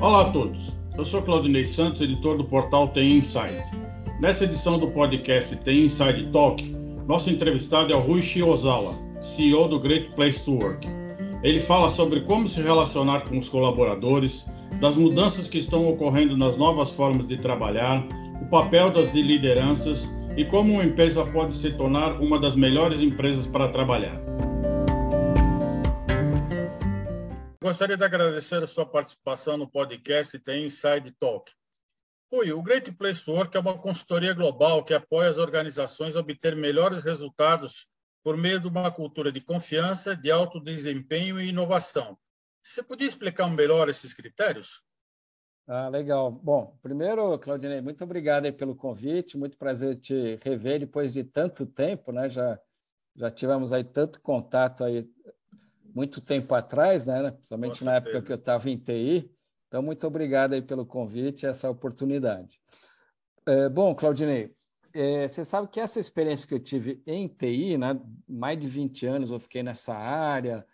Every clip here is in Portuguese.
Olá a todos, eu sou Claudinei Santos, editor do portal TI Inside. Nessa edição do podcast TI Inside Talk, nosso entrevistado é o Rui Shiozawa, CEO do Great Place to Work. Ele fala sobre como se relacionar com os colaboradores, das mudanças que estão ocorrendo nas novas formas de trabalhar, o papel das lideranças e como uma empresa pode se tornar uma das melhores empresas para trabalhar. Gostaria de agradecer a sua participação no podcast The Inside Talk. Rui, o Great Place to Work é uma consultoria global que apoia as organizações a obter melhores resultados por meio de uma cultura de confiança, de alto desempenho e inovação. Você podia explicar melhor esses critérios? Ah, legal. Bom, primeiro, Claudinei, muito obrigado pelo convite, muito prazer te rever depois de tanto tempo, né? Já, já tivemos aí tanto contato aí muito tempo atrás, né? Principalmente na época que eu estava em TI. Então, muito obrigado aí pelo convite e essa oportunidade. É, bom, Claudinei, é, você sabe que essa experiência que eu tive em TI, né? Mais de 20 anos eu fiquei nessa área,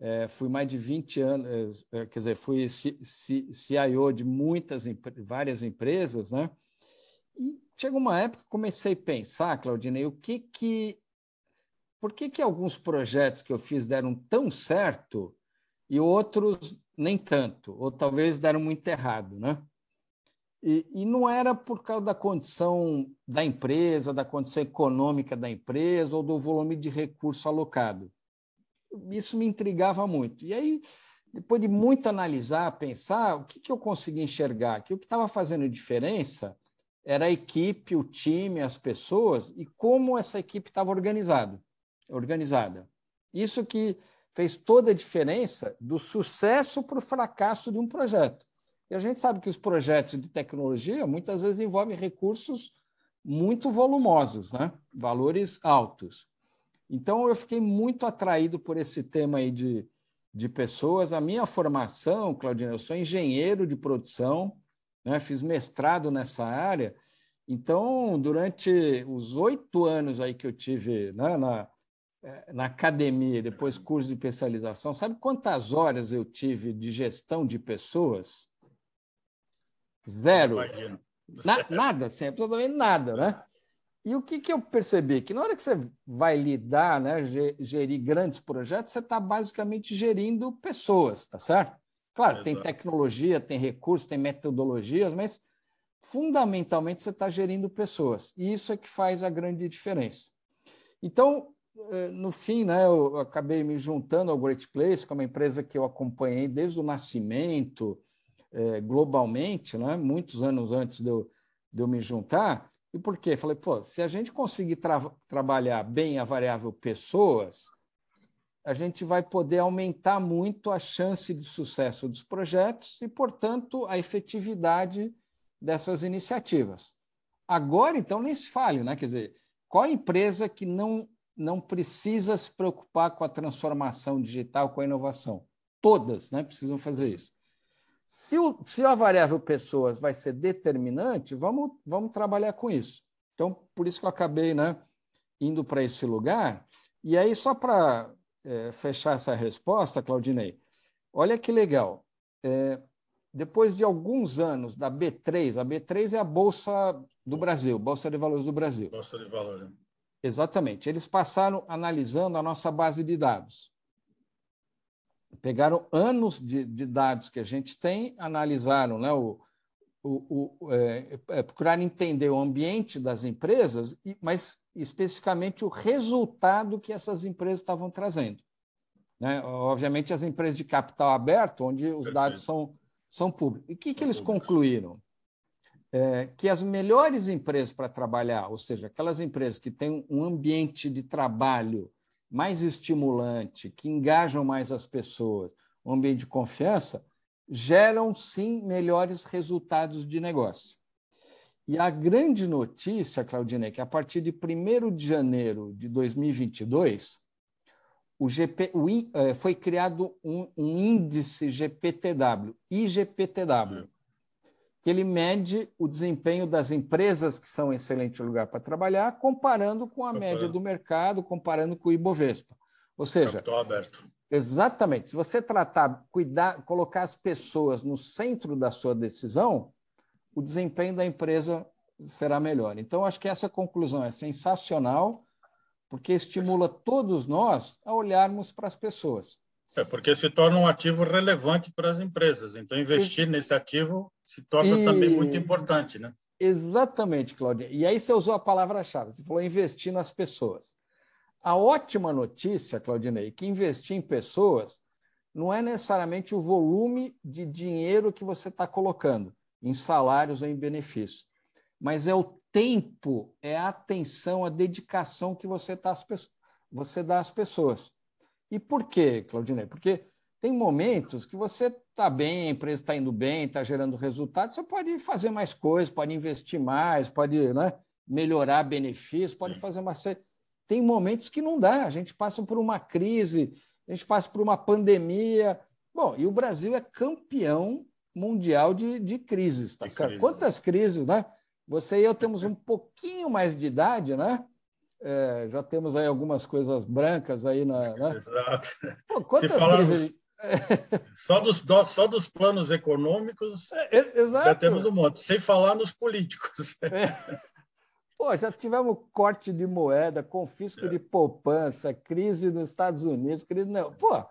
é, fui mais de 20 anos, é, quer dizer, fui CIO de muitas, várias empresas, né? E chega uma época que comecei a pensar, Claudinei, o que que, por que que alguns projetos que eu fiz deram tão certo e outros nem tanto, ou talvez deram muito errado, né? E, e, não era por causa da condição da empresa, da condição econômica da empresa ou do volume de recurso alocado isso me intrigava muito. E aí, depois de muito analisar, pensar, o que, que eu consegui enxergar? Que o que estava fazendo diferença era a equipe, o time, as pessoas e como essa equipe estava organizada. Organizada. Isso que fez toda a diferença do sucesso para o fracasso de um projeto. E a gente sabe que os projetos de tecnologia muitas vezes envolvem recursos muito volumosos, né? valores altos. Então, eu fiquei muito atraído por esse tema aí de, de pessoas. A minha formação, Claudina, eu sou engenheiro de produção, né? fiz mestrado nessa área. Então, durante os oito anos aí que eu tive né, na, na academia, depois curso de especialização, sabe quantas horas eu tive de gestão de pessoas? Zero. Na, nada, assim, absolutamente nada, né? E o que, que eu percebi? Que na hora que você vai lidar, né, gerir grandes projetos, você está basicamente gerindo pessoas, tá certo? Claro, Exato. tem tecnologia, tem recursos, tem metodologias, mas fundamentalmente você está gerindo pessoas. E isso é que faz a grande diferença. Então, no fim, né, eu acabei me juntando ao Great Place, que é uma empresa que eu acompanhei desde o nascimento, eh, globalmente, né, muitos anos antes de eu, de eu me juntar. E por quê? Falei, pô, se a gente conseguir tra trabalhar bem a variável pessoas, a gente vai poder aumentar muito a chance de sucesso dos projetos e, portanto, a efetividade dessas iniciativas. Agora, então, nem se fale, né? Quer dizer, qual empresa que não, não precisa se preocupar com a transformação digital, com a inovação? Todas né, precisam fazer isso. Se, o, se a variável pessoas vai ser determinante, vamos, vamos trabalhar com isso. Então, por isso que eu acabei né, indo para esse lugar. E aí, só para é, fechar essa resposta, Claudinei, olha que legal. É, depois de alguns anos da B3, a B3 é a Bolsa do Brasil, Bolsa de Valores do Brasil. Bolsa de Valores. Exatamente. Eles passaram analisando a nossa base de dados pegaram anos de, de, dados que a gente tem, analisaram, né, o, o, o é, é, procuraram entender o ambiente das empresas, mas especificamente o resultado que essas empresas estavam trazendo. Né? Obviamente, as empresas de capital aberto, onde os Perfeito. dados são, são públicos. E o que, que eles concluíram? É, que as melhores empresas para trabalhar, ou seja, aquelas empresas que têm um ambiente de trabalho mais estimulante, que engajam mais as pessoas, um ambiente de confiança, geram sim melhores resultados de negócio. E a grande notícia, Claudine, é que a partir de 1 de janeiro de 2022, o GP, o, é, foi criado um, um, índice GPTW, IGPTW, que ele mede o desempenho das empresas que são um excelente lugar para trabalhar, comparando com a média do mercado, comparando com o Ibovespa. Ou seja, capital aberto. Exatamente. Se você tratar, cuidar, colocar as pessoas no centro da sua decisão, o desempenho da empresa será melhor. Então, acho que essa conclusão é sensacional, porque estimula todos nós a olharmos para as pessoas. É porque se torna um ativo relevante para as empresas. Então, investir nesse ativo se torna e... também muito importante, né? Exatamente, Claudia. E aí você usou a palavra-chave, você falou investir nas pessoas. A ótima notícia, Claudinei, que investir em pessoas não é necessariamente o volume de dinheiro que você está colocando em salários ou em benefícios, mas é o tempo, é a atenção, a dedicação que você, tá às, você dá às pessoas. E por quê, Claudinei? Porque tem momentos que você está bem, a empresa está indo bem, está gerando resultado, você pode fazer mais coisas, pode investir mais, pode né, melhorar benefícios, pode fazer uma série tem momentos que não dá. A gente passa por uma crise, a gente passa por uma pandemia. Bom, e o Brasil é campeão mundial de, de crises, tá de certo? Crise. Quantas crises, né? Você e eu temos um pouquinho mais de idade, né? É, já temos aí algumas coisas brancas aí na. Né? Exato. Pô, quantas falarmos... crises. Só dos, só dos planos econômicos é, já temos um monte, sem falar nos políticos. É. Pô, já tivemos corte de moeda, confisco é. de poupança, crise nos Estados Unidos, crise não. Pô,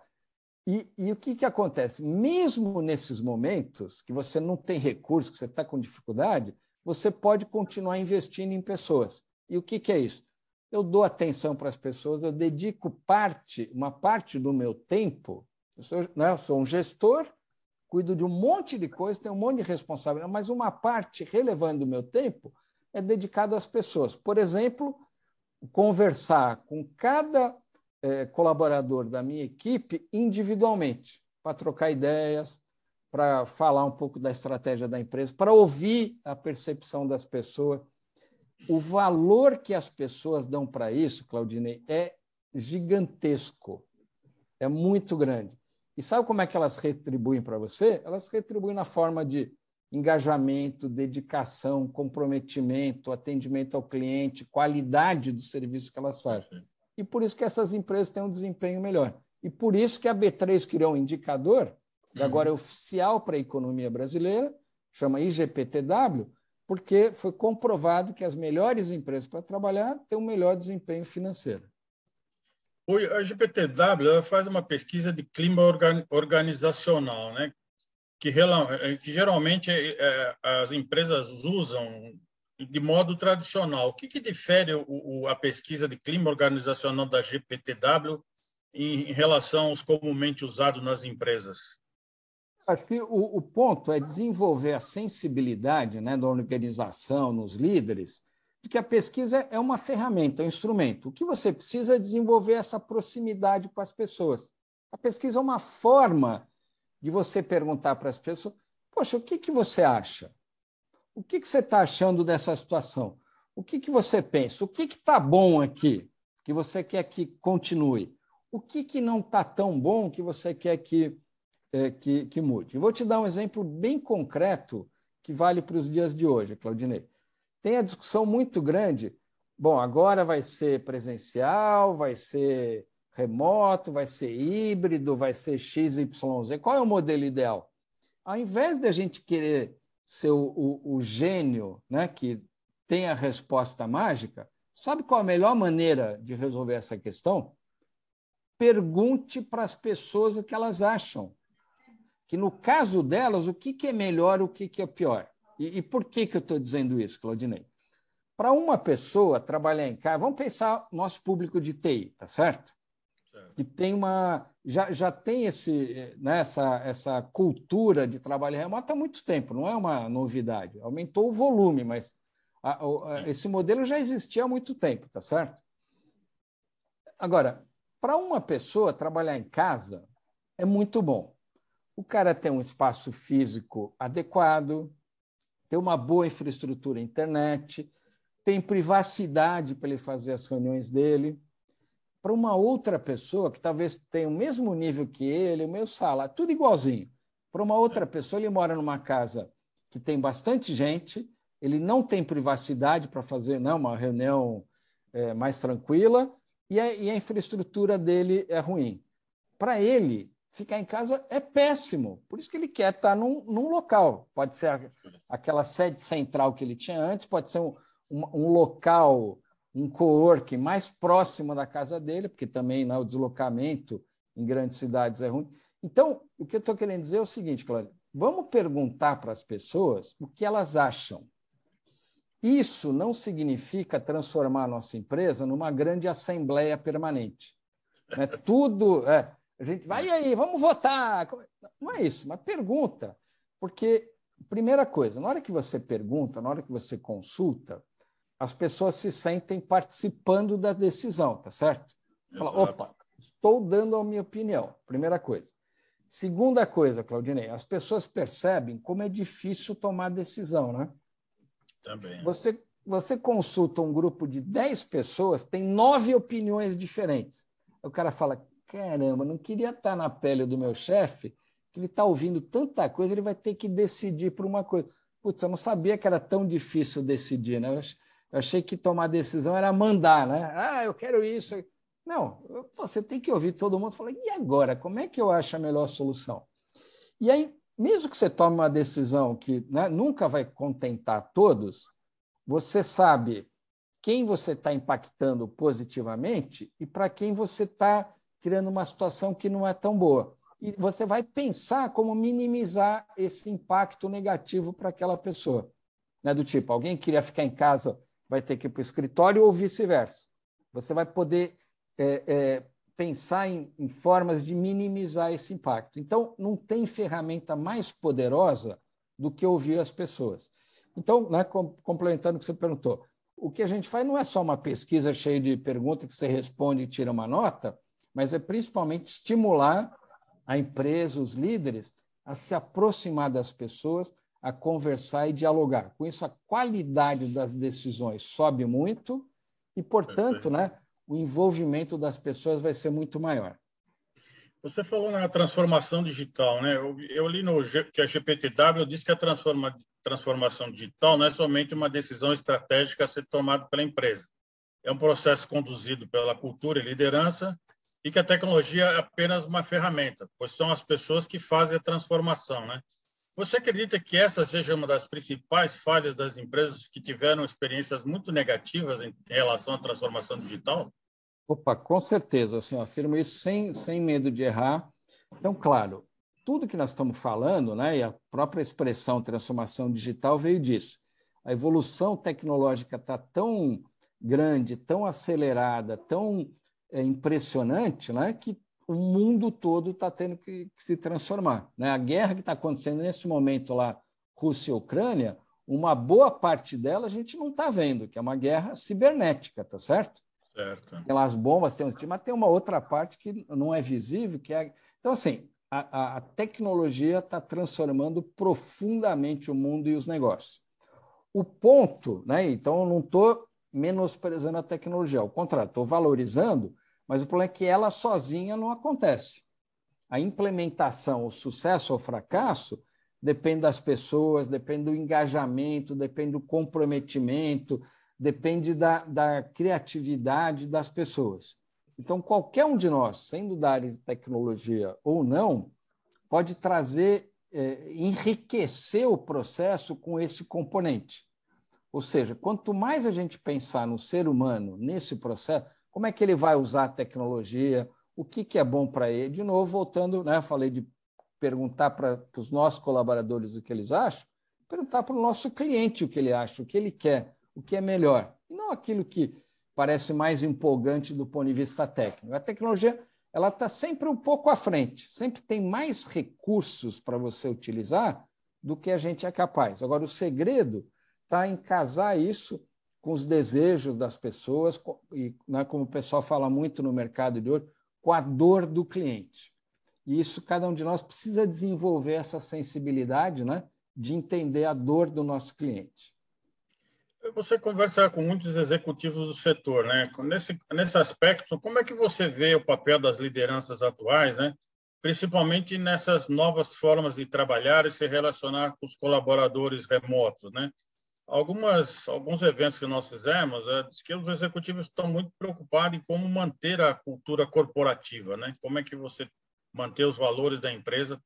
e, e, o que, que acontece? Mesmo nesses momentos que você não tem recurso, que você está com dificuldade, você pode continuar investindo em pessoas. E o que, que é isso? Eu dou atenção para as pessoas, eu dedico parte, uma parte do meu tempo. Eu sou, né, eu sou um gestor, cuido de um monte de coisas, tenho um monte de responsabilidade, mas uma parte relevante do meu tempo é dedicado às pessoas. Por exemplo, conversar com cada é, colaborador da minha equipe individualmente, para trocar ideias, para falar um pouco da estratégia da empresa, para ouvir a percepção das pessoas. O valor que as pessoas dão para isso, Claudinei, é gigantesco, é muito grande. E sabe como é que elas retribuem para você? Elas retribuem na forma de engajamento, dedicação, comprometimento, atendimento ao cliente, qualidade do serviço que elas fazem. E por isso que essas empresas têm um desempenho melhor. E por isso que a B3 criou um indicador, que uhum. agora é oficial para a economia brasileira, chama IGPTW, porque foi comprovado que as melhores empresas para trabalhar têm um melhor desempenho financeiro. A IGPTW faz uma pesquisa de clima organizacional, né? que, eh, que geralmente é, as empresas usam de modo tradicional. O que, que difere o, o, a pesquisa de clima organizacional da GPTW em, em relação aos comumente usados nas empresas? Acho que o, o, ponto é desenvolver a sensibilidade né, da organização, nos líderes, de que a pesquisa é uma ferramenta, um instrumento. O que você precisa é desenvolver essa proximidade com as pessoas. A pesquisa é uma forma de você perguntar para as pessoas: Poxa, o que, que você acha? O que, que você está achando dessa situação? O que, que você pensa? O que está bom aqui que você quer que continue? O que, que não está tão bom que você quer que, é, que, que mude? vou te dar um exemplo bem concreto que vale para os dias de hoje, Claudinei. Tem a discussão muito grande. Bom, agora vai ser presencial, vai ser remoto, vai ser híbrido, vai ser XYZ. Qual é o modelo ideal? Ao invés de a gente querer ser o, o, o gênio né, que tem a resposta mágica, sabe qual a melhor maneira de resolver essa questão? Pergunte para as pessoas o que elas acham. Que no caso delas, o que, que é melhor, o que, que é pior. E, e por que, que eu estou dizendo isso, Claudinei? Para uma pessoa trabalhar em casa, vamos pensar nosso público de TI, tá certo? que tem uma já, já tem esse, né, essa, essa cultura de trabalho remoto há muito tempo, não é uma novidade. Aumentou o volume, mas a, a, esse modelo já existia há muito tempo, tá certo? Agora, para uma pessoa trabalhar em casa é muito bom. O cara tem um espaço físico adequado, tem uma boa infraestrutura internet, tem privacidade para ele fazer as reuniões dele para uma outra pessoa que talvez tenha o mesmo nível que ele, o mesmo salário, tudo igualzinho. Para uma outra pessoa, ele mora numa casa que tem bastante gente, ele não tem privacidade para fazer né, uma reunião é, mais tranquila, e a, e a infraestrutura dele é ruim. Para ele, ficar em casa é péssimo. Por isso que ele quer estar num, num local. Pode ser a, aquela sede central que ele tinha antes, pode ser um, um, um local, um co-work mais próximo da casa dele, porque também né, o deslocamento em grandes cidades é ruim. Então, o que eu estou querendo dizer é o seguinte, Cláudio, vamos perguntar para as pessoas o que elas acham. Isso não significa transformar a nossa empresa numa grande assembleia permanente. Né? Tudo. É, a gente vai aí, vamos votar. Não é isso, mas pergunta. Porque, primeira coisa, na hora que você pergunta, na hora que você consulta, as pessoas se sentem participando da decisão, tá certo? Fala, opa, estou dando a minha opinião. Primeira coisa. Segunda coisa, Claudinei, as pessoas percebem como é difícil tomar decisão, né? Também. Você, você consulta um grupo de 10 pessoas, tem nove opiniões diferentes. O cara fala: caramba, não queria estar na pele do meu chefe, que ele está ouvindo tanta coisa, ele vai ter que decidir por uma coisa. Putz, eu não sabia que era tão difícil decidir, né? Eu achei que tomar decisão era mandar, né? Ah, eu quero isso. Não, você tem que ouvir todo mundo falar, e agora? Como é que eu acho a melhor solução? E aí, mesmo que você tome uma decisão que né, nunca vai contentar todos, você sabe quem você está impactando positivamente e para quem você está criando uma situação que não é tão boa. E você vai pensar como minimizar esse impacto negativo para aquela pessoa. Né? Do tipo, alguém queria ficar em casa, vai ter que ir para o escritório ou vice-versa. Você vai poder é, é, pensar em, em, formas de minimizar esse impacto. Então, não tem ferramenta mais poderosa do que ouvir as pessoas. Então, né, complementando o que você perguntou, o que a gente faz não é só uma pesquisa cheia de perguntas que você responde e tira uma nota, mas é principalmente estimular a empresa, os líderes, a se aproximar das pessoas, a conversar e dialogar. Com isso, a qualidade das decisões sobe muito e, portanto, né, o envolvimento das pessoas vai ser muito maior. Você falou na transformação digital, né? Eu, eu li no que a GPTW disse que a transforma, transformação digital não é somente uma decisão estratégica a ser tomada pela empresa. É um processo conduzido pela cultura e liderança e que a tecnologia é apenas uma ferramenta, pois são as pessoas que fazem a transformação, né? Você acredita que essa seja uma das principais falhas das empresas que tiveram experiências muito negativas em relação à transformação digital? Opa, com certeza, assim, afirmo isso sem, sem medo de errar. Então, claro, tudo que nós estamos falando, né, e a própria expressão transformação digital veio disso. A evolução tecnológica está tão grande, tão acelerada, tão é, impressionante, né, que o mundo todo está tendo que, que, se transformar. Né? A guerra que está acontecendo nesse momento lá, Rússia e Ucrânia, uma boa parte dela a gente não está vendo, que é uma guerra cibernética, tá certo? Certo. Tem lá as bombas, tem, mas tem uma outra parte que não é visível, que é. Então, assim, a, a tecnologia está transformando profundamente o mundo e os negócios. O ponto, né? Então, eu não estou menosprezando a tecnologia, ao contrário, estou valorizando mas o problema é que ela sozinha não acontece. A implementação, o sucesso ou fracasso, depende das pessoas, depende do engajamento, depende do comprometimento, depende da, da criatividade das pessoas. Então, qualquer um de nós, sendo da área de tecnologia ou não, pode trazer, é, enriquecer o processo com esse componente. Ou seja, quanto mais a gente pensar no ser humano nesse processo, como é que ele vai usar a tecnologia, o que, que é bom para ele. De novo, voltando, né, falei de perguntar para os nossos colaboradores o que eles acham, perguntar para o nosso cliente o que ele acha, o que ele quer, o que é melhor. E não aquilo que parece mais empolgante do ponto de vista técnico. A tecnologia ela está sempre um pouco à frente, sempre tem mais recursos para você utilizar do que a gente é capaz. Agora, o segredo está em casar isso com os desejos das pessoas, e né, como o pessoal fala muito no mercado de hoje, com a dor do cliente. E isso cada um de nós precisa desenvolver essa sensibilidade né, de entender a dor do nosso cliente. Você conversa com muitos executivos do setor, né? Nesse, nesse aspecto, como é que você vê o papel das lideranças atuais, né? principalmente nessas novas formas de trabalhar e se relacionar com os colaboradores remotos, né? Algumas, alguns eventos que nós fizemos, é, diz que os executivos estão muito preocupados em como manter a cultura corporativa, né? Como é que você manter os valores da empresa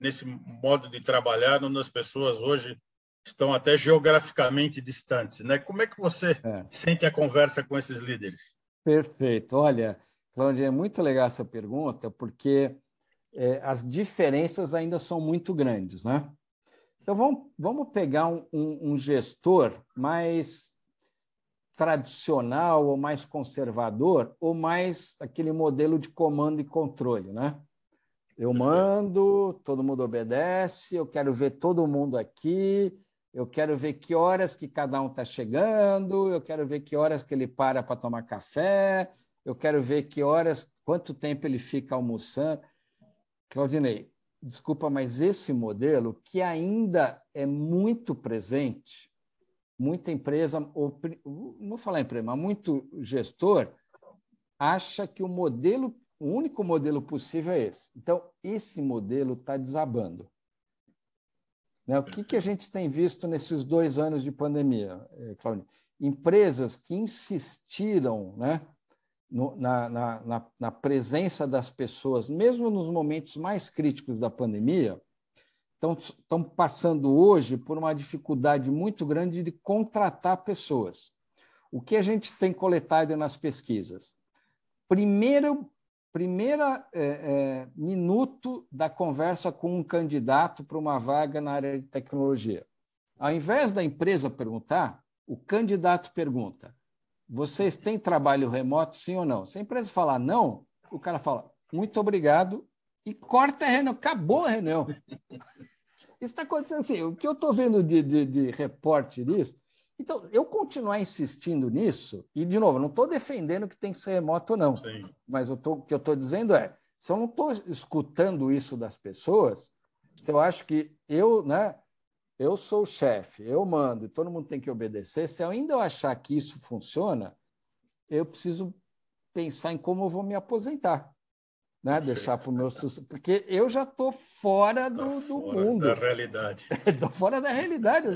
nesse modo de trabalhar, onde as pessoas hoje estão até geograficamente distantes, né? Como é que você é. sente a conversa com esses líderes? Perfeito. Olha, Cláudia, é muito legal essa pergunta, porque é, as diferenças ainda são muito grandes, né? Então, vamos, vamos pegar um, um, um gestor mais tradicional ou mais conservador ou mais aquele modelo de comando e controle, né? Eu mando, todo mundo obedece, eu quero ver todo mundo aqui, eu quero ver que horas que cada um está chegando, eu quero ver que horas que ele para para tomar café, eu quero ver que horas, quanto tempo ele fica almoçando. Claudinei, desculpa, mas esse modelo que ainda é muito presente, muita empresa, ou, não vou falar empresa, mas muito gestor, acha que o modelo, o único modelo possível é esse. Então, esse modelo está desabando. Né? O que, que a gente tem visto nesses dois anos de pandemia, eh, Claudio? Empresas que insistiram né, no, na, na, na, presença das pessoas, mesmo nos momentos mais críticos da pandemia, estão passando hoje por uma dificuldade muito grande de contratar pessoas. O que a gente tem coletado nas pesquisas? Primeiro, primeira é, é, minuto da conversa com um candidato para uma vaga na área de tecnologia. Ao invés da empresa perguntar, o candidato pergunta: vocês têm trabalho remoto, sim ou não? Se a empresa falar não, o cara fala, muito obrigado, e corta a reunião. Acabou a reunião. Isso está acontecendo assim. O que eu estou vendo de, de, de reporte disso. Então, eu continuar insistindo nisso, e, de novo, não estou defendendo que tem que ser remoto, não. Sim. Mas tô, o que eu estou dizendo é: se eu não estou escutando isso das pessoas, se eu acho que eu, né, eu sou o chefe, eu mando e todo mundo tem que obedecer, se eu ainda achar que isso funciona, eu preciso pensar em como eu vou me aposentar. Né? Deixar para o meu porque eu já estou fora do, tá do fora mundo. Da realidade. Estou fora da realidade,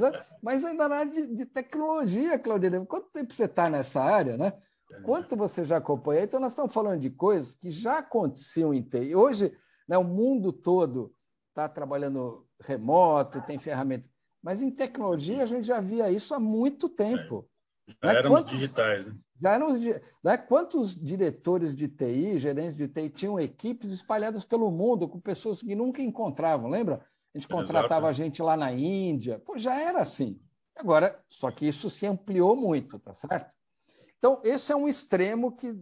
mas ainda na área de, de tecnologia, Claudine. Quanto tempo você está nessa área, né? É. Quanto você já acompanha? Então, nós estamos falando de coisas que já aconteciam em TI. Hoje, né, o mundo todo está trabalhando remoto, tem ferramenta. Mas em tecnologia a gente já via isso há muito tempo. É. Já né? éramos quantos, digitais. Né? Já éramos, né? Quantos diretores de TI, gerentes de TI, tinham equipes espalhadas pelo mundo com pessoas que nunca encontravam, lembra? A gente contratava Exato. gente lá na Índia. Pô, já era assim. Agora, só que isso se ampliou muito, tá certo? Então, esse é um extremo que,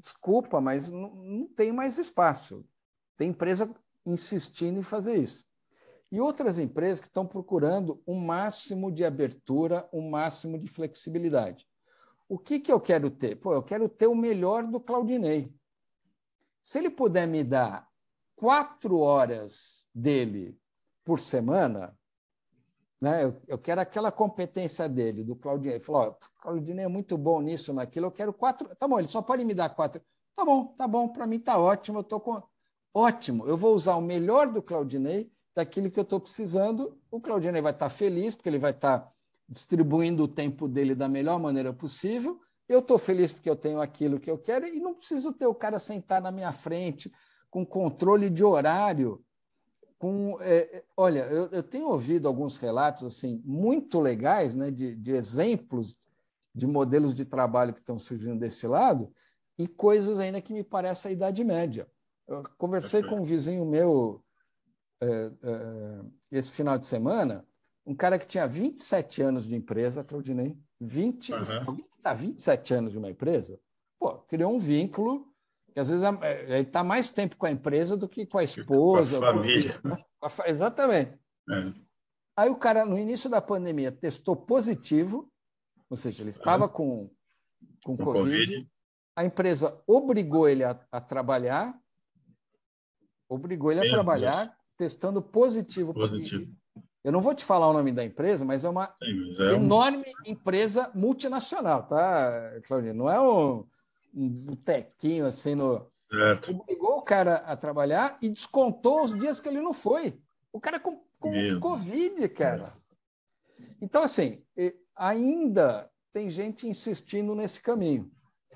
desculpa, mas não, não tem mais espaço. Tem empresa insistindo em fazer isso. E outras empresas que estão procurando um máximo de abertura, um máximo de flexibilidade. O que, que eu quero ter? Pô, eu quero ter o melhor do Claudinei. Se ele puder me dar quatro horas dele por semana, né? Eu, eu, quero aquela competência dele, do Claudinei. Ele falou: oh, Claudinei é muito bom nisso, naquilo, eu quero quatro. Tá bom, ele só pode me dar quatro. Tá bom, tá bom, para mim tá ótimo, eu tô com. Ótimo, eu vou usar o melhor do Claudinei daquilo que eu estou precisando. O Claudinei vai estar feliz, porque ele vai estar distribuindo o tempo dele da melhor maneira possível. Eu estou feliz porque eu tenho aquilo que eu quero e não preciso ter o cara sentar na minha frente com controle de horário. Com, é, é, olha, eu, eu, tenho ouvido alguns relatos assim muito legais, né, de, de exemplos de modelos de trabalho que estão surgindo desse lado e coisas ainda que me parecem a idade média. Eu conversei com um vizinho meu é, é, esse final de semana, um cara que tinha 27 anos de empresa, Claudinei, 20, uhum. alguém que está 27 anos de uma empresa, pô, criou um vínculo que às vezes é, ele está mais tempo com a empresa do que com a esposa. Com a família. Com a, né? exatamente. É. Aí o cara, no início da pandemia, testou positivo, ou seja, ele estava com, com, com COVID. COVID. A empresa obrigou ele a, a trabalhar, obrigou ele Meu a trabalhar, Deus testando positivo. Positivo. Eu não vou te falar o nome da empresa, mas é uma Sim, é enorme um... empresa multinacional, tá, Claudinho? Não é um, um botequinho assim no. Certo. Obrigou o cara a trabalhar e descontou os dias que ele não foi. O cara com, com Covid, cara. Então, assim, ainda tem gente insistindo nesse caminho.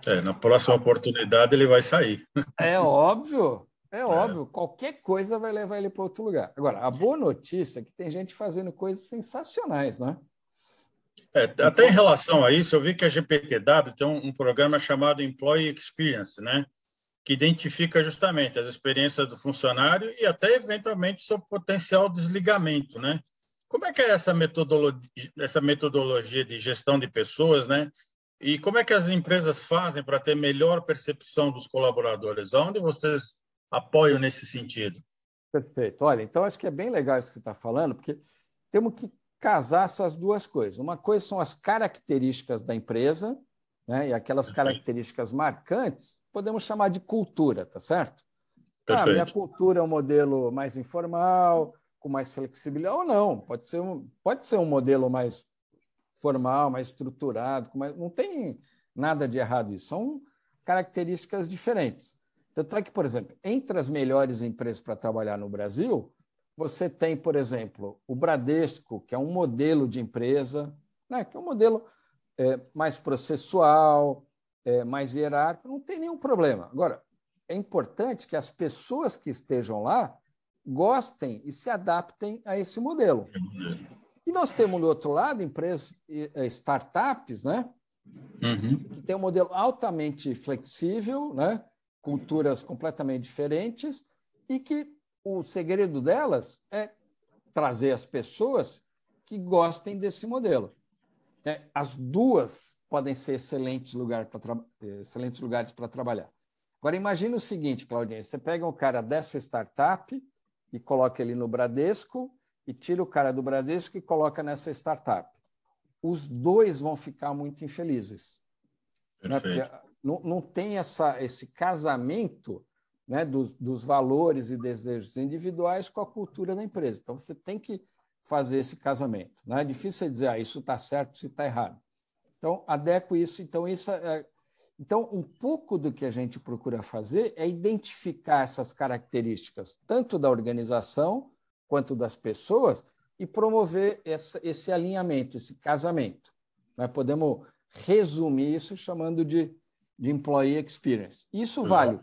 É, na próxima oportunidade ele vai sair. É óbvio, é, é. óbvio. Qualquer coisa vai levar ele para outro lugar. Agora, a boa notícia é que tem gente fazendo coisas sensacionais, né? É, até em relação a isso, eu vi que a GPTW tem um, um, programa chamado Employee Experience, né? que identifica justamente as experiências do funcionário e até, eventualmente, seu potencial desligamento. Né? Como é que é essa metodologia, essa metodologia de gestão de pessoas, né? E como é que as empresas fazem para ter melhor percepção dos colaboradores? Onde vocês apoiam nesse sentido? Perfeito. Olha, então acho que é bem legal isso que você está falando, porque temos que casar essas duas coisas. Uma coisa são as características da empresa, né? e aquelas Perfeito. características marcantes, podemos chamar de cultura, tá certo? Ah, minha cultura é um modelo mais informal, com mais flexibilidade, ou não, pode ser um, pode ser um modelo mais formal, mais estruturado, mais, não tem nada de errado isso, são características diferentes. Tanto é que, por exemplo, entre as melhores empresas para trabalhar no Brasil, você tem, por exemplo, o Bradesco, que é um modelo de empresa, né, que é um modelo é, mais processual, é, mais hierárquico, não tem nenhum problema. Agora, é importante que as pessoas que estejam lá gostem e se adaptem a esse modelo. E nós temos, do outro lado, empresas, é, startups, né? Uhum. que tem um modelo altamente flexível, né? Culturas completamente diferentes, e que o segredo delas é trazer as pessoas que gostem desse modelo. É, as duas podem ser excelentes, lugar excelentes lugares para trabalhar. Agora, imagine o seguinte, Claudinha: você pega um cara dessa startup e coloca ele no Bradesco, e tira o cara do Bradesco e coloca nessa startup. Os dois vão ficar muito infelizes. Né? Não, não tem essa, esse casamento né, dos, dos valores e desejos individuais com a cultura da empresa. Então, você tem que fazer esse casamento. Né? é difícil dizer, ah, isso está certo, isso está errado. Então, adequo isso. Então, isso é... então, um pouco do que a gente procura fazer é identificar essas características, tanto da organização quanto das pessoas, e promover essa, esse alinhamento, esse casamento. Nós podemos resumir isso chamando de, de employee experience. Isso vale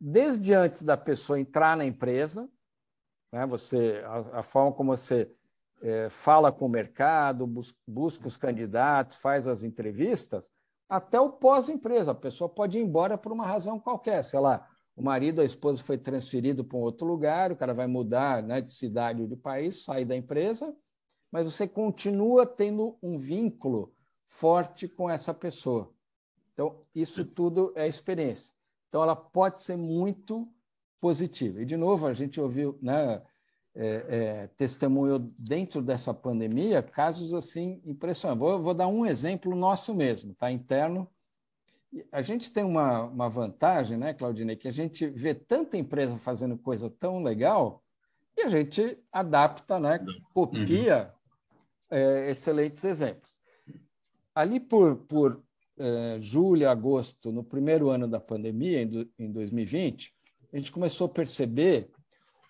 desde antes da pessoa entrar na empresa, né, você, a, a forma como você é, fala com o mercado, bus, busca os candidatos, faz as entrevistas, até o pós-empresa. A pessoa pode ir embora por uma razão qualquer, sei lá, o marido, a esposa foi transferido para um outro lugar, o cara vai mudar né, de cidade ou de país, sai da empresa, mas você continua tendo um vínculo forte com essa pessoa. Então, isso tudo é experiência. Então, ela pode ser muito positiva. E, de novo, a gente ouviu, né, é, é, testemunho dentro dessa pandemia casos assim impressionantes. Vou, vou, dar um exemplo nosso mesmo, tá? interno. A gente tem uma, uma vantagem, né, Claudinei, que a gente vê tanta empresa fazendo coisa tão legal e a gente adapta, né, copia uhum. é, excelentes exemplos. Ali por, por é, julho, agosto, no primeiro ano da pandemia, em, em 2020, a gente começou a perceber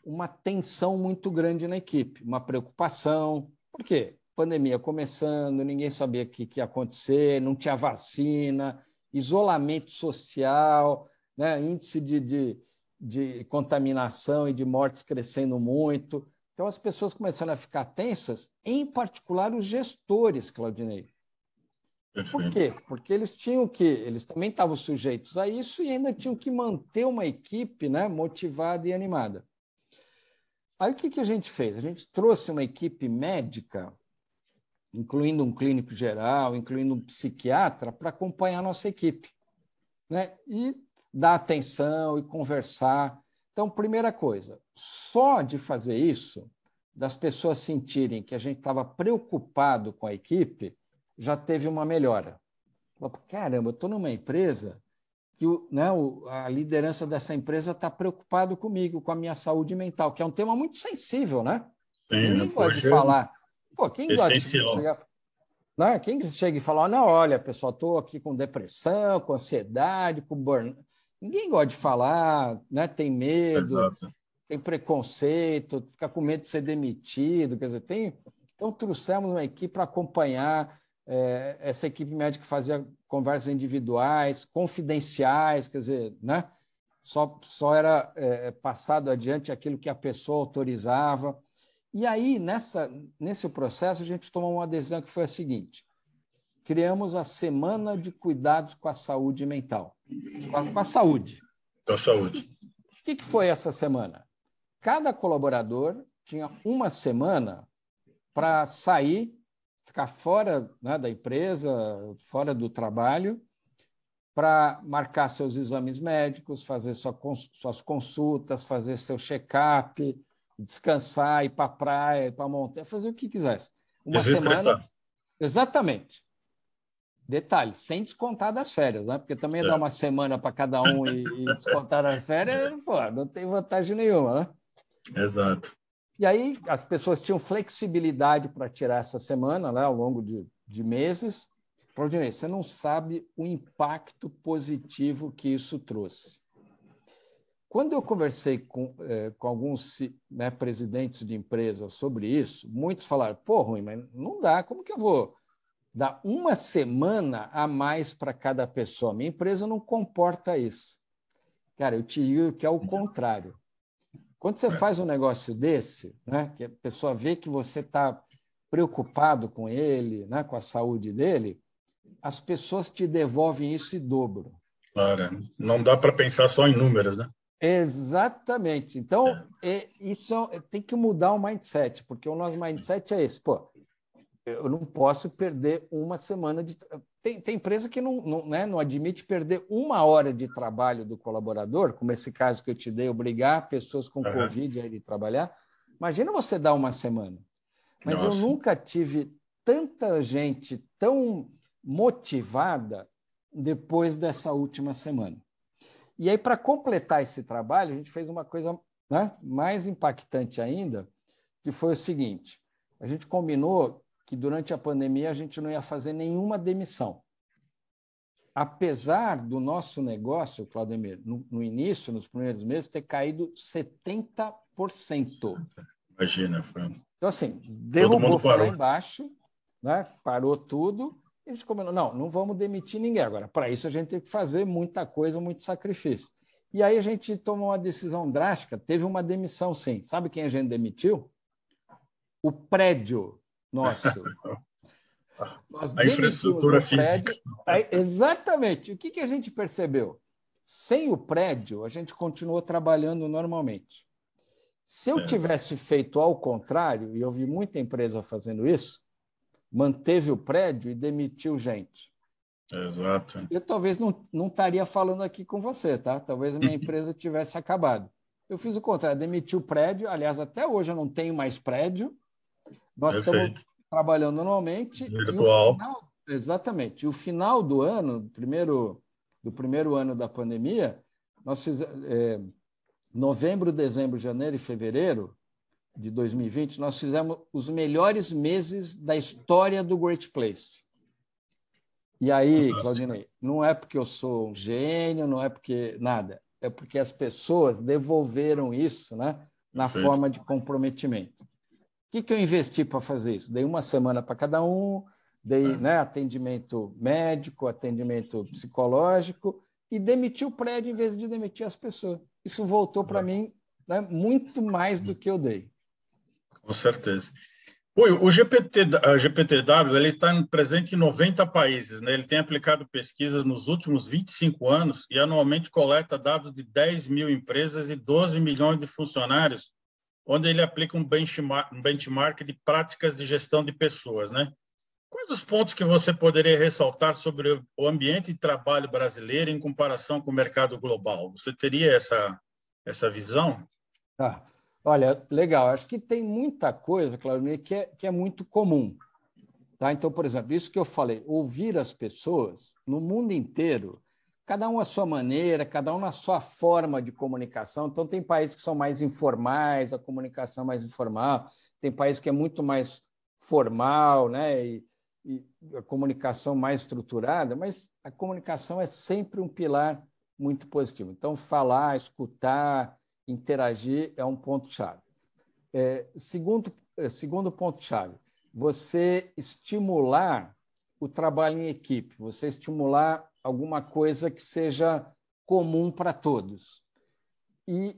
uma tensão muito grande na equipe, uma preocupação. Por quê? Pandemia começando, ninguém sabia o que, que ia acontecer, não tinha vacina, isolamento social, né? índice de, de, de contaminação e de mortes crescendo muito. Então, as pessoas começaram a ficar tensas, em particular os gestores, Claudinei. Por quê? Porque eles tinham que, eles também estavam sujeitos a isso e ainda tinham que manter uma equipe né, motivada e animada. Aí o que, que a gente fez? A gente trouxe uma equipe médica, incluindo um clínico geral, incluindo um psiquiatra, para acompanhar a nossa equipe. Né? E dar atenção e conversar. Então, primeira coisa, só de fazer isso, das pessoas sentirem que a gente estava preocupado com a equipe, já teve uma melhora. Caramba, eu estou numa empresa que o, né, a liderança dessa empresa está preocupado comigo, com a minha saúde mental, que é um tema muito sensível, né? Sim, Ninguém gosta de falar. Pô, quem gosta de chegar, né? Quem chega e fala, não, olha, pessoal, estou aqui com depressão, com ansiedade, com burn. Ninguém gosta de falar, né? tem medo, Exato. tem preconceito, fica com medo de ser demitido. Quer dizer, tem. Então, trouxemos uma equipe para acompanhar é, essa equipe médica fazia conversas individuais, confidenciais, quer dizer, né? só, só era é, passado adiante aquilo que a pessoa autorizava. E aí, nessa, nesse processo, a gente tomou uma decisão que foi a seguinte: criamos a Semana de Cuidados com a Saúde Mental. Com a, com a saúde. Com a saúde. O que, que foi essa semana? Cada colaborador tinha uma semana para sair, ficar fora né, da empresa, fora do trabalho, para marcar seus exames médicos, fazer sua, suas consultas, fazer seu check-up, descansar, ir para a praia, ir para a montanha, fazer o que quisesse. Uma semana. Exatamente. Detalhe, sem descontar das férias, né? porque também é. dar uma semana para cada um e, e descontar as férias, pô, não tem vantagem nenhuma. Né? Exato. E aí as pessoas tinham flexibilidade para tirar essa semana né, ao longo de, de meses. Claudinei, você não sabe o impacto positivo que isso trouxe. Quando eu conversei com, é, com alguns né, presidentes de empresas sobre isso, muitos falaram: pô, ruim, mas não dá, como que eu vou dar uma semana a mais para cada pessoa? Minha empresa não comporta isso. Cara, eu te digo que é o contrário. Quando você faz um negócio desse, né, que a pessoa vê que você está preocupado com ele, né, com a saúde dele, as pessoas te devolvem isso em dobro. Claro, não dá para pensar só em números, né? Exatamente. Então, é. É, isso é, tem que mudar o mindset, porque o nosso mindset é esse. Pô, eu não posso perder uma semana de. Tem, tem empresa que não, não, né, não admite perder uma hora de trabalho do colaborador, como esse caso que eu te dei, obrigar pessoas com uhum. Covid a ir trabalhar. Imagina você dar uma semana. Mas Nossa. eu nunca tive tanta gente tão motivada depois dessa última semana. E aí, para completar esse trabalho, a gente fez uma coisa né, mais impactante ainda, que foi o seguinte: a gente combinou que durante a pandemia a gente não ia fazer nenhuma demissão. Apesar do nosso negócio, Claudemir, no, no início, nos primeiros meses, ter caído 70%. Imagina, Fran. Então, assim, derrubou foi lá embaixo, né? parou tudo, a gente combinou, não, não vamos demitir ninguém. Agora, para isso a gente tem que fazer muita coisa, muito sacrifício. E aí a gente tomou uma decisão drástica, teve uma demissão sim. Sabe quem a gente demitiu? O prédio nosso. Nós a infraestrutura física. Aí, exatamente. O que, que a gente percebeu? Sem o prédio, a gente continuou trabalhando normalmente. Se eu é. tivesse feito ao contrário, e eu vi muita empresa fazendo isso, manteve o prédio e demitiu gente. Exato. Eu talvez não, não estaria falando aqui com você, tá? Talvez a minha empresa tivesse acabado. Eu fiz o contrário, demiti o prédio. Aliás, até hoje eu não tenho mais prédio. Nós Perfeito. estamos trabalhando normalmente. Virtual. Final, exatamente. E o final do ano, primeiro, do primeiro ano da pandemia, nós fizemos, é, novembro, dezembro, janeiro e fevereiro, de 2020, nós fizemos os melhores meses da história do Great Place. E aí, Claudinei, não é porque eu sou um gênio, não é porque nada, é porque as pessoas devolveram isso né, na Perfeito. forma de comprometimento. O que, que eu investi para fazer isso? Dei uma semana para cada um, dei é. né, atendimento médico, atendimento psicológico e demiti o prédio em vez de demitir as pessoas. Isso voltou para é. mim né, muito mais do que eu dei. Com certeza. Oi, o GPT, a GPTW ele está presente em 90 países, né? ele tem aplicado pesquisas nos últimos 25 anos e anualmente coleta dados de 10 mil empresas e 12 milhões de funcionários, onde ele aplica um benchmark, um benchmark de práticas de gestão de pessoas. Né? Quais os pontos que você poderia ressaltar sobre o ambiente de trabalho brasileiro em comparação com o mercado global? Você teria essa, essa visão? Tá. Olha, legal. Acho que tem muita coisa, Claudinei, que é, que é muito comum. Tá? Então, por exemplo, isso que eu falei, ouvir as pessoas no mundo inteiro, cada um à sua maneira, cada um na sua forma de comunicação. Então, tem países que são mais informais, a comunicação mais informal, tem países que é muito mais formal, né? E, e a comunicação mais estruturada, mas a comunicação é sempre um pilar muito positivo. Então, falar, escutar, interagir é um ponto-chave. É, segundo, é, segundo ponto-chave, você estimular o trabalho em equipe, você estimular alguma coisa que seja comum para todos. E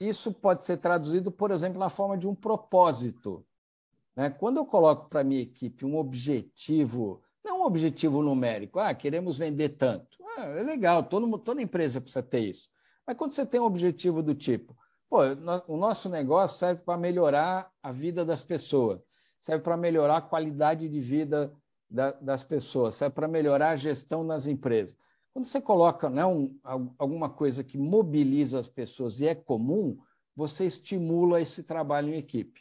isso pode ser traduzido, por exemplo, na forma de um propósito. Né? Quando eu coloco para a minha equipe um objetivo, não um objetivo numérico, ah, queremos vender tanto. Ah, é legal, todo, toda empresa precisa ter isso. Mas quando você tem um objetivo do tipo, pô, o nosso negócio serve para melhorar a vida das pessoas, serve para melhorar a qualidade de vida da, das pessoas, serve para melhorar a gestão nas empresas. Quando você coloca né, um, alguma coisa que mobiliza as pessoas e é comum, você estimula esse trabalho em equipe.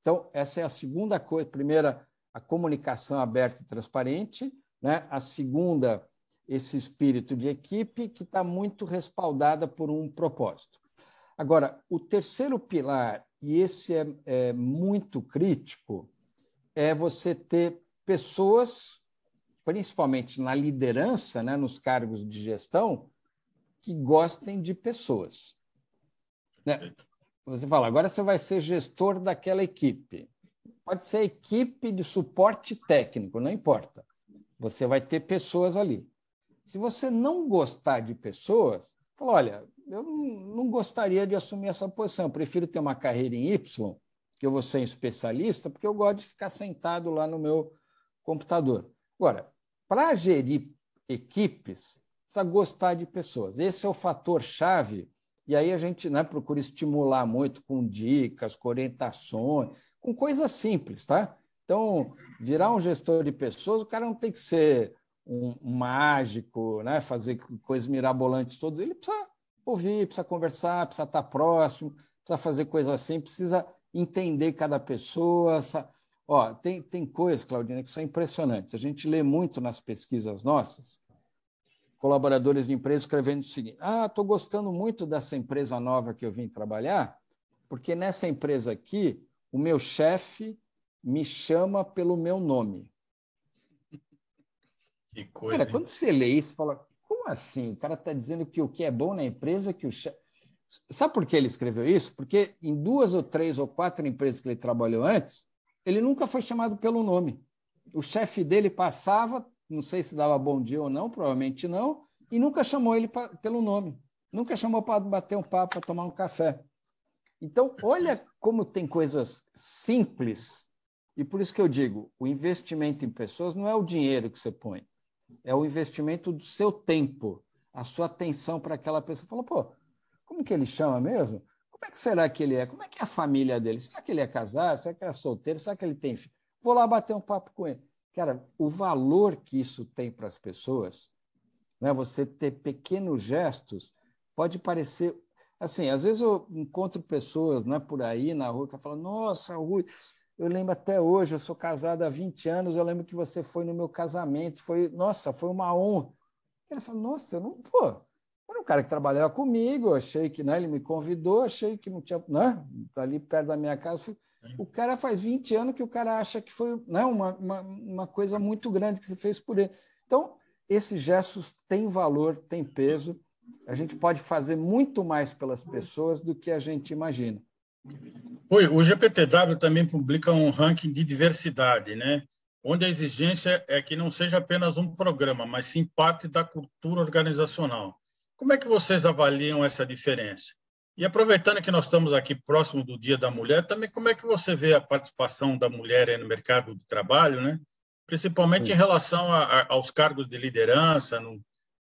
Então, essa é a segunda coisa. Primeira, a comunicação aberta e transparente. Né? A segunda, esse espírito de equipe que está muito respaldada por um propósito. Agora, o terceiro pilar, e esse é, é muito crítico, é você ter pessoas, principalmente na liderança, né, nos cargos de gestão, que gostem de pessoas. Né? Você fala, agora você vai ser gestor daquela equipe. Pode ser equipe de suporte técnico, não importa. Você vai ter pessoas ali. Se você não gostar de pessoas, fala, olha, eu não gostaria de assumir essa posição, eu prefiro ter uma carreira em Y, que eu vou ser especialista, porque eu gosto de ficar sentado lá no meu computador. Agora, para gerir equipes, precisa gostar de pessoas. Esse é o fator chave. E aí a gente né, procura estimular muito com dicas, com orientações, com coisas simples, tá? Então, virar um gestor de pessoas, o cara não tem que ser um, mágico, né? fazer coisas mirabolantes todas. Ele precisa ouvir, precisa conversar, precisa estar próximo, precisa fazer coisas assim, precisa entender cada pessoa, Ó, tem, tem coisas, Claudina, que são impressionantes. A gente lê muito nas pesquisas nossas, colaboradores de empresa escrevendo o seguinte: Ah, estou gostando muito dessa empresa nova que eu vim trabalhar, porque nessa empresa aqui, o meu chefe me chama pelo meu nome. Que coisa. Cara, quando você lê isso, fala: como assim? O cara está dizendo que o que é bom na empresa é que o chefe. Sabe por que ele escreveu isso? Porque em duas ou três ou quatro empresas que ele trabalhou antes, ele nunca foi chamado pelo nome. O chefe dele passava, não sei se dava bom dia ou não, provavelmente não, e nunca chamou ele pra, pelo nome. Nunca chamou para bater um papo, para tomar um café. Então, olha como tem coisas simples, e por isso que eu digo: o investimento em pessoas não é o dinheiro que você põe, é o investimento do seu tempo, a sua atenção para aquela pessoa. Fala, pô, como que ele chama mesmo? Como é que será que ele é? Como é que é a família dele? Será que ele é casado? Será que ele é solteiro? Será que ele tem filho? Vou lá bater um papo com ele. Cara, o valor que isso tem para as pessoas, né? você ter pequenos gestos, pode parecer. Assim, às vezes eu encontro pessoas né, por aí na rua que falam: Nossa, Rui, eu lembro até hoje, eu sou casado há 20 anos, eu lembro que você foi no meu casamento, foi, nossa, foi uma honra. Ele fala: Nossa, eu não, pô, era um cara que trabalhava comigo, achei que né, ele me convidou, achei que não tinha. Né, ali perto da minha casa. Fui, o cara faz 20 anos que o cara acha que foi né, uma, uma, uma coisa muito grande que se fez por ele. Então, esses gestos têm valor, têm peso. A gente pode fazer muito mais pelas pessoas do que a gente imagina. Oi, o GPTW também publica um ranking de diversidade, né? onde a exigência é que não seja apenas um programa, mas sim parte da cultura organizacional. Como é que vocês avaliam essa diferença? E aproveitando que nós estamos aqui próximo do Dia da Mulher, também como é que você vê a participação da mulher no mercado de trabalho, né? principalmente em relação a, a, aos cargos de liderança, no,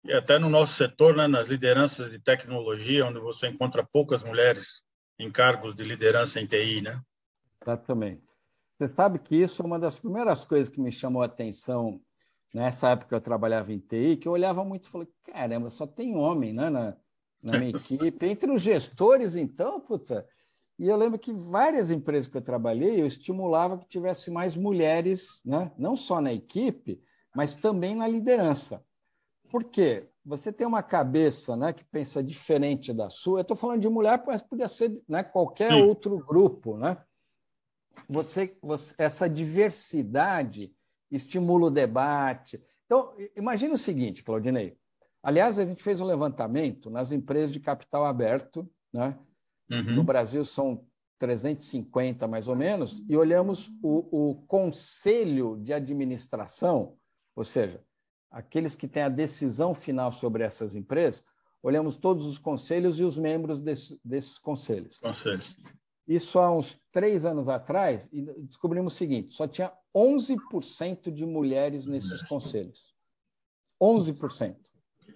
e até no nosso setor, né, nas lideranças de tecnologia, onde você encontra poucas mulheres em cargos de liderança em TI, né? Exatamente. Você sabe que isso é uma das primeiras coisas que me chamou a atenção nessa época eu trabalhava em TI, que eu olhava muito e falei, caramba, só tem homem né, na, na minha equipe. Entre os gestores, então, puta. E eu lembro que várias empresas que eu trabalhei, eu estimulava que tivesse mais mulheres, né? não só na equipe, mas também na liderança. Por quê? Você tem uma cabeça né, que pensa diferente da sua. Eu estou falando de mulher, mas podia ser né, qualquer Sim. outro grupo. Né? Você, você, essa diversidade estimula o debate. Então, imagine o seguinte, Claudinei. Aliás, a gente fez um levantamento nas empresas de capital aberto, né? Uhum. No Brasil são 350 mais ou menos, e olhamos o, o conselho de administração ou seja, aqueles que têm a decisão final sobre essas empresas, olhamos todos os conselhos e os membros desse, desses conselhos. Conselhos. Isso há uns três anos atrás, e descobrimos o seguinte: só tinha 11% de mulheres nesses conselhos. 11%,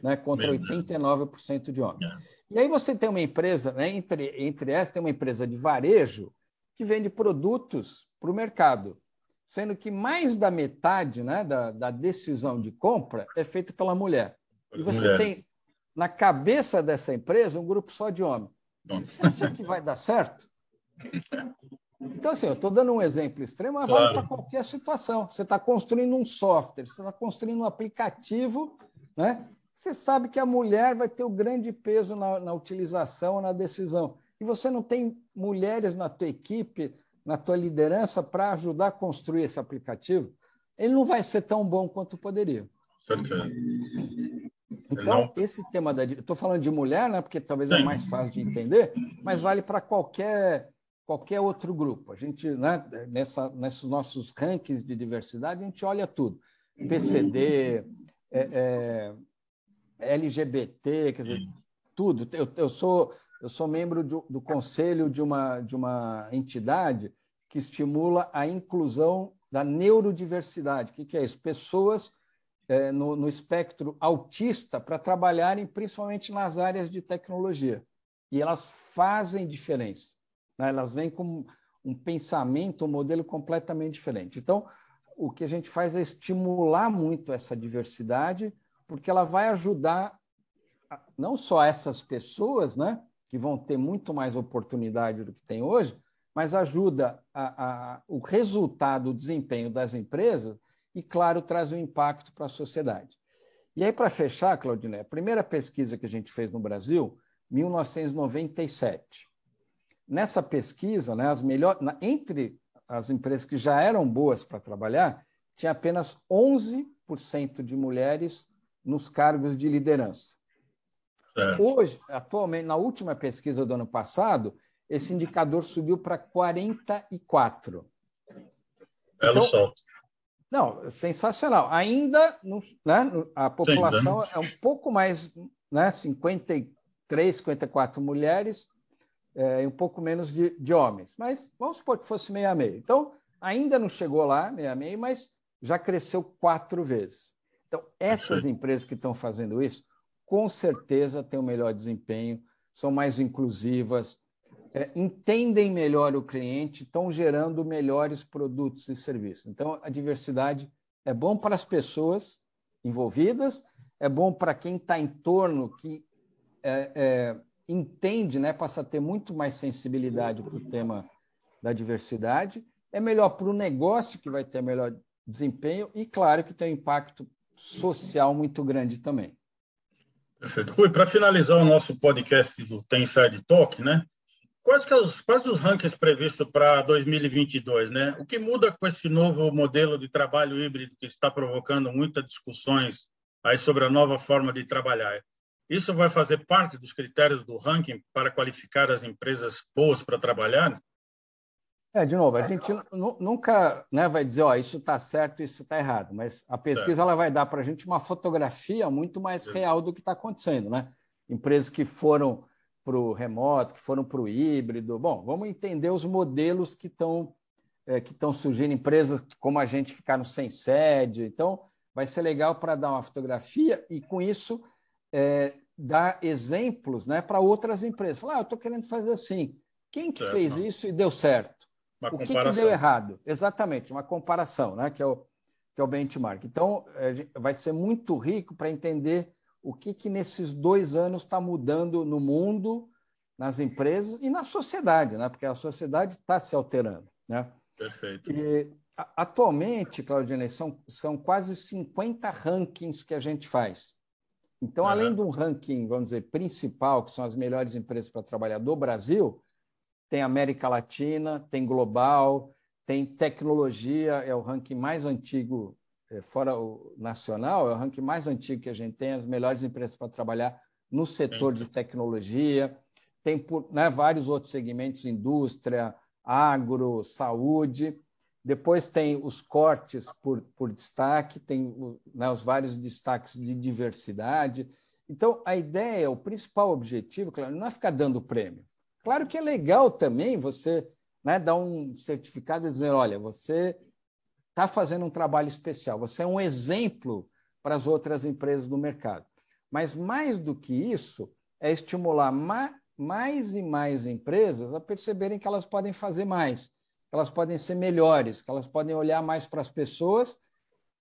né, contra 89% de homens. É. E aí você tem uma empresa, né, entre, entre essas, tem uma empresa de varejo que vende produtos para o mercado, sendo que mais da metade né, da, da decisão de compra é feita pela mulher. E você mulher. tem na cabeça dessa empresa um grupo só de homens. Você acha que vai dar certo? Então, assim, eu estou dando um exemplo extremo, mas claro. vale para qualquer situação. Você está construindo um software, você está construindo um aplicativo, né? Você sabe que a mulher vai ter o grande peso na, na utilização, na decisão. E você não tem mulheres na tua equipe, na tua liderança, para ajudar a construir esse aplicativo, ele não vai ser tão bom quanto poderia. Então, esse tema da. Estou falando de mulher, né, porque talvez é Sim. é mais fácil de entender, mas vale para qualquer qualquer outro grupo. A gente, né, nessa, nesses nossos rankings de diversidade, a gente olha tudo. PCD, é, é, LGBT, quer dizer, tudo. Eu, eu, sou, eu sou membro do, do conselho de uma, de uma entidade que estimula a inclusão da neurodiversidade. O que, que é isso? Pessoas é, no, no espectro autista para trabalharem principalmente nas áreas de tecnologia. E elas fazem diferença. Né? Elas vêm com um pensamento, um modelo completamente diferente. Então, o que a gente faz é estimular muito essa diversidade, porque ela vai ajudar não só essas pessoas, né, que vão ter muito mais oportunidade do que tem hoje, mas ajuda a, a, o resultado, o desempenho das empresas e, claro, traz um impacto para a sociedade. E aí, para fechar, Claudinei, a primeira pesquisa que a gente fez no Brasil, 1997. Nessa pesquisa, né, as melhor, na, entre as empresas que já eram boas para trabalhar, tinha apenas 11% de mulheres nos cargos de liderança. Certo. Hoje, atualmente, na última pesquisa do ano passado, esse indicador subiu para 44. Belo então, salto. Não, sensacional. Ainda né, a população Sim, é um pouco mais, né, 53, 54 mulheres é, e um pouco menos de, de homens. Mas vamos supor que fosse meia meia. Então, ainda não chegou lá, meia meia, mas já cresceu quatro vezes. Então, essas empresas que estão fazendo isso, com certeza têm um melhor desempenho, são mais inclusivas, é, entendem melhor o cliente, estão gerando melhores produtos e serviços. Então, a diversidade é bom para as pessoas envolvidas, é bom para quem está em torno, que é, é, entende, né, passa a ter muito mais sensibilidade para o tema da diversidade, é melhor para o negócio, que vai ter melhor desempenho, e claro que tem um impacto social muito grande também. Perfeito. Rui, para finalizar o nosso podcast do Tem Inside Talk, né? Quais, que é os, quais os rankings previstos para 2022, né? O que muda com esse novo modelo de trabalho híbrido que está provocando muitas discussões aí sobre a nova forma de trabalhar? Isso vai fazer parte dos critérios do ranking para qualificar as empresas boas para trabalhar? É, de novo, a gente nunca né, vai dizer, ó, isso está certo, isso está errado, mas a pesquisa ela vai dar para a gente uma fotografia muito mais real do que está acontecendo, né? Empresas que foram para o remoto, que foram para o híbrido. Bom, vamos entender os modelos que estão é, que estão surgindo, empresas como a gente ficaram sem sede. Então, vai ser legal para dar uma fotografia e, com isso, é, dar exemplos né, para outras empresas. Falar, ah, eu estou querendo fazer assim. Quem que certo. fez isso e deu certo? Uma o que, que, deu errado? Exatamente, uma comparação, né, que, é o, que é o benchmark. Então, é, vai ser muito rico para entender o que, que nesses dois anos está mudando no mundo, nas empresas e na sociedade, né? porque a sociedade está se alterando. Né? Perfeito. E, atualmente, Claudinei, são, são quase 50 rankings que a gente faz. Então, uhum. além de um ranking, vamos dizer, principal, que são as melhores empresas para trabalhar do Brasil, tem América Latina, tem Global, tem Tecnologia, é o ranking mais antigo, é, fora o nacional, é o ranking mais antigo que a gente tem, as melhores empresas para trabalhar no setor de tecnologia. Tem né, vários outros segmentos, indústria, agro, saúde. Depois tem os cortes por, por destaque, tem né, os vários destaques de diversidade. Então, a ideia, o principal objetivo, claro, não é ficar dando prêmio. Claro que é legal também você né, dar um certificado e dizer: olha, você está fazendo um trabalho especial, você é um exemplo para as outras empresas do mercado. Mas mais do que isso, é estimular ma mais e mais empresas a perceberem que elas podem fazer mais, que elas podem ser melhores, que elas podem olhar mais para as pessoas,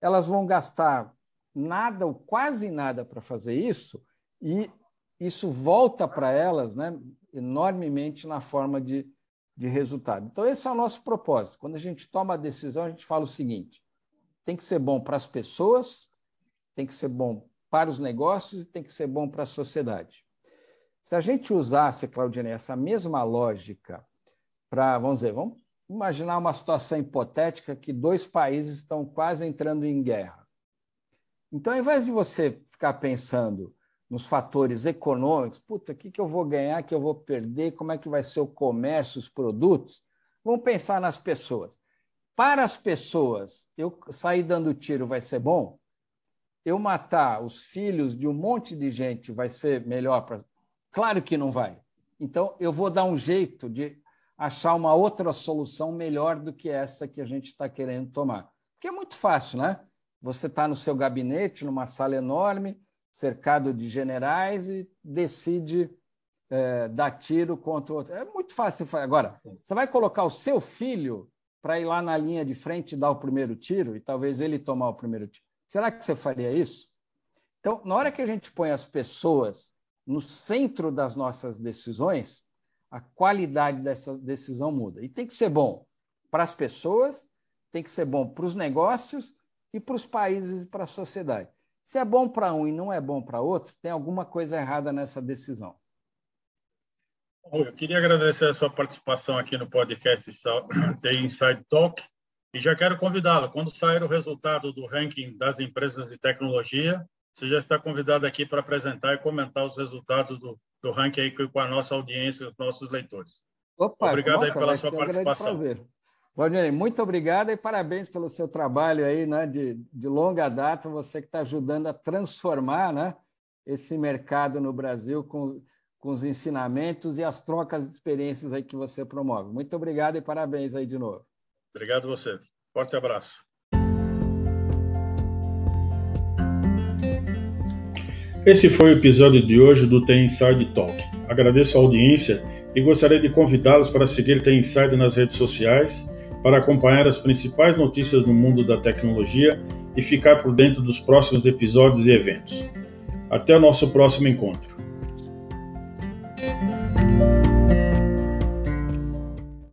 elas vão gastar nada ou quase nada para fazer isso, e isso volta para elas né, enormemente na forma de, de resultado. Então, esse é o nosso propósito. Quando a gente toma a decisão, a gente fala o seguinte: tem que ser bom para as pessoas, tem que ser bom para os negócios e tem que ser bom para a sociedade. Se a gente usasse, Claudinei, essa mesma lógica para, vamos dizer, vamos imaginar uma situação hipotética que dois países estão quase entrando em guerra. Então, ao invés de você ficar pensando nos fatores econômicos, puta, o que, que eu vou ganhar, que eu vou perder, como é que vai ser o comércio, os produtos, vamos pensar nas pessoas. Para as pessoas, eu sair dando tiro vai ser bom? eu matar os filhos de um monte de gente vai ser melhor para. Claro que não vai. Então, eu vou dar um jeito de achar uma outra solução melhor do que essa que a gente está querendo tomar. Porque é muito fácil, né? Você está no seu gabinete, numa sala enorme, cercado de generais e decide é, dar tiro contra o outro. É muito fácil. Agora, você vai colocar o seu filho para ir lá na linha de frente e dar o primeiro tiro, e talvez ele tomar o primeiro tiro. Será que você faria isso? Então, na hora que a gente põe as pessoas no centro das nossas decisões, a qualidade dessa decisão muda. E tem que ser bom para as pessoas, tem que ser bom para os negócios e para os países e para a sociedade. Se é bom para um e não é bom para outro, tem alguma coisa errada nessa decisão. Eu queria agradecer a sua participação aqui no podcast The Inside Talk. E já quero convidá-lo, quando sair o resultado do ranking das empresas de tecnologia, você já está convidado aqui para apresentar e comentar os resultados do, do ranking aí com a nossa audiência os nossos leitores. Opa, obrigado nossa, aí pela sua participação. Valdinei, muito obrigado e parabéns pelo seu trabalho aí, né, de, de longa data, você que está ajudando a transformar, né, esse mercado no Brasil com, com os ensinamentos e as trocas de experiências aí que você promove. Muito obrigado e parabéns aí de novo. Obrigado você. Forte abraço. Esse foi o episódio de hoje do The Inside Talk. Agradeço a audiência e gostaria de convidá-los para seguir The Inside nas redes sociais, para acompanhar as principais notícias no mundo da tecnologia e ficar por dentro dos próximos episódios e eventos. Até o nosso próximo encontro.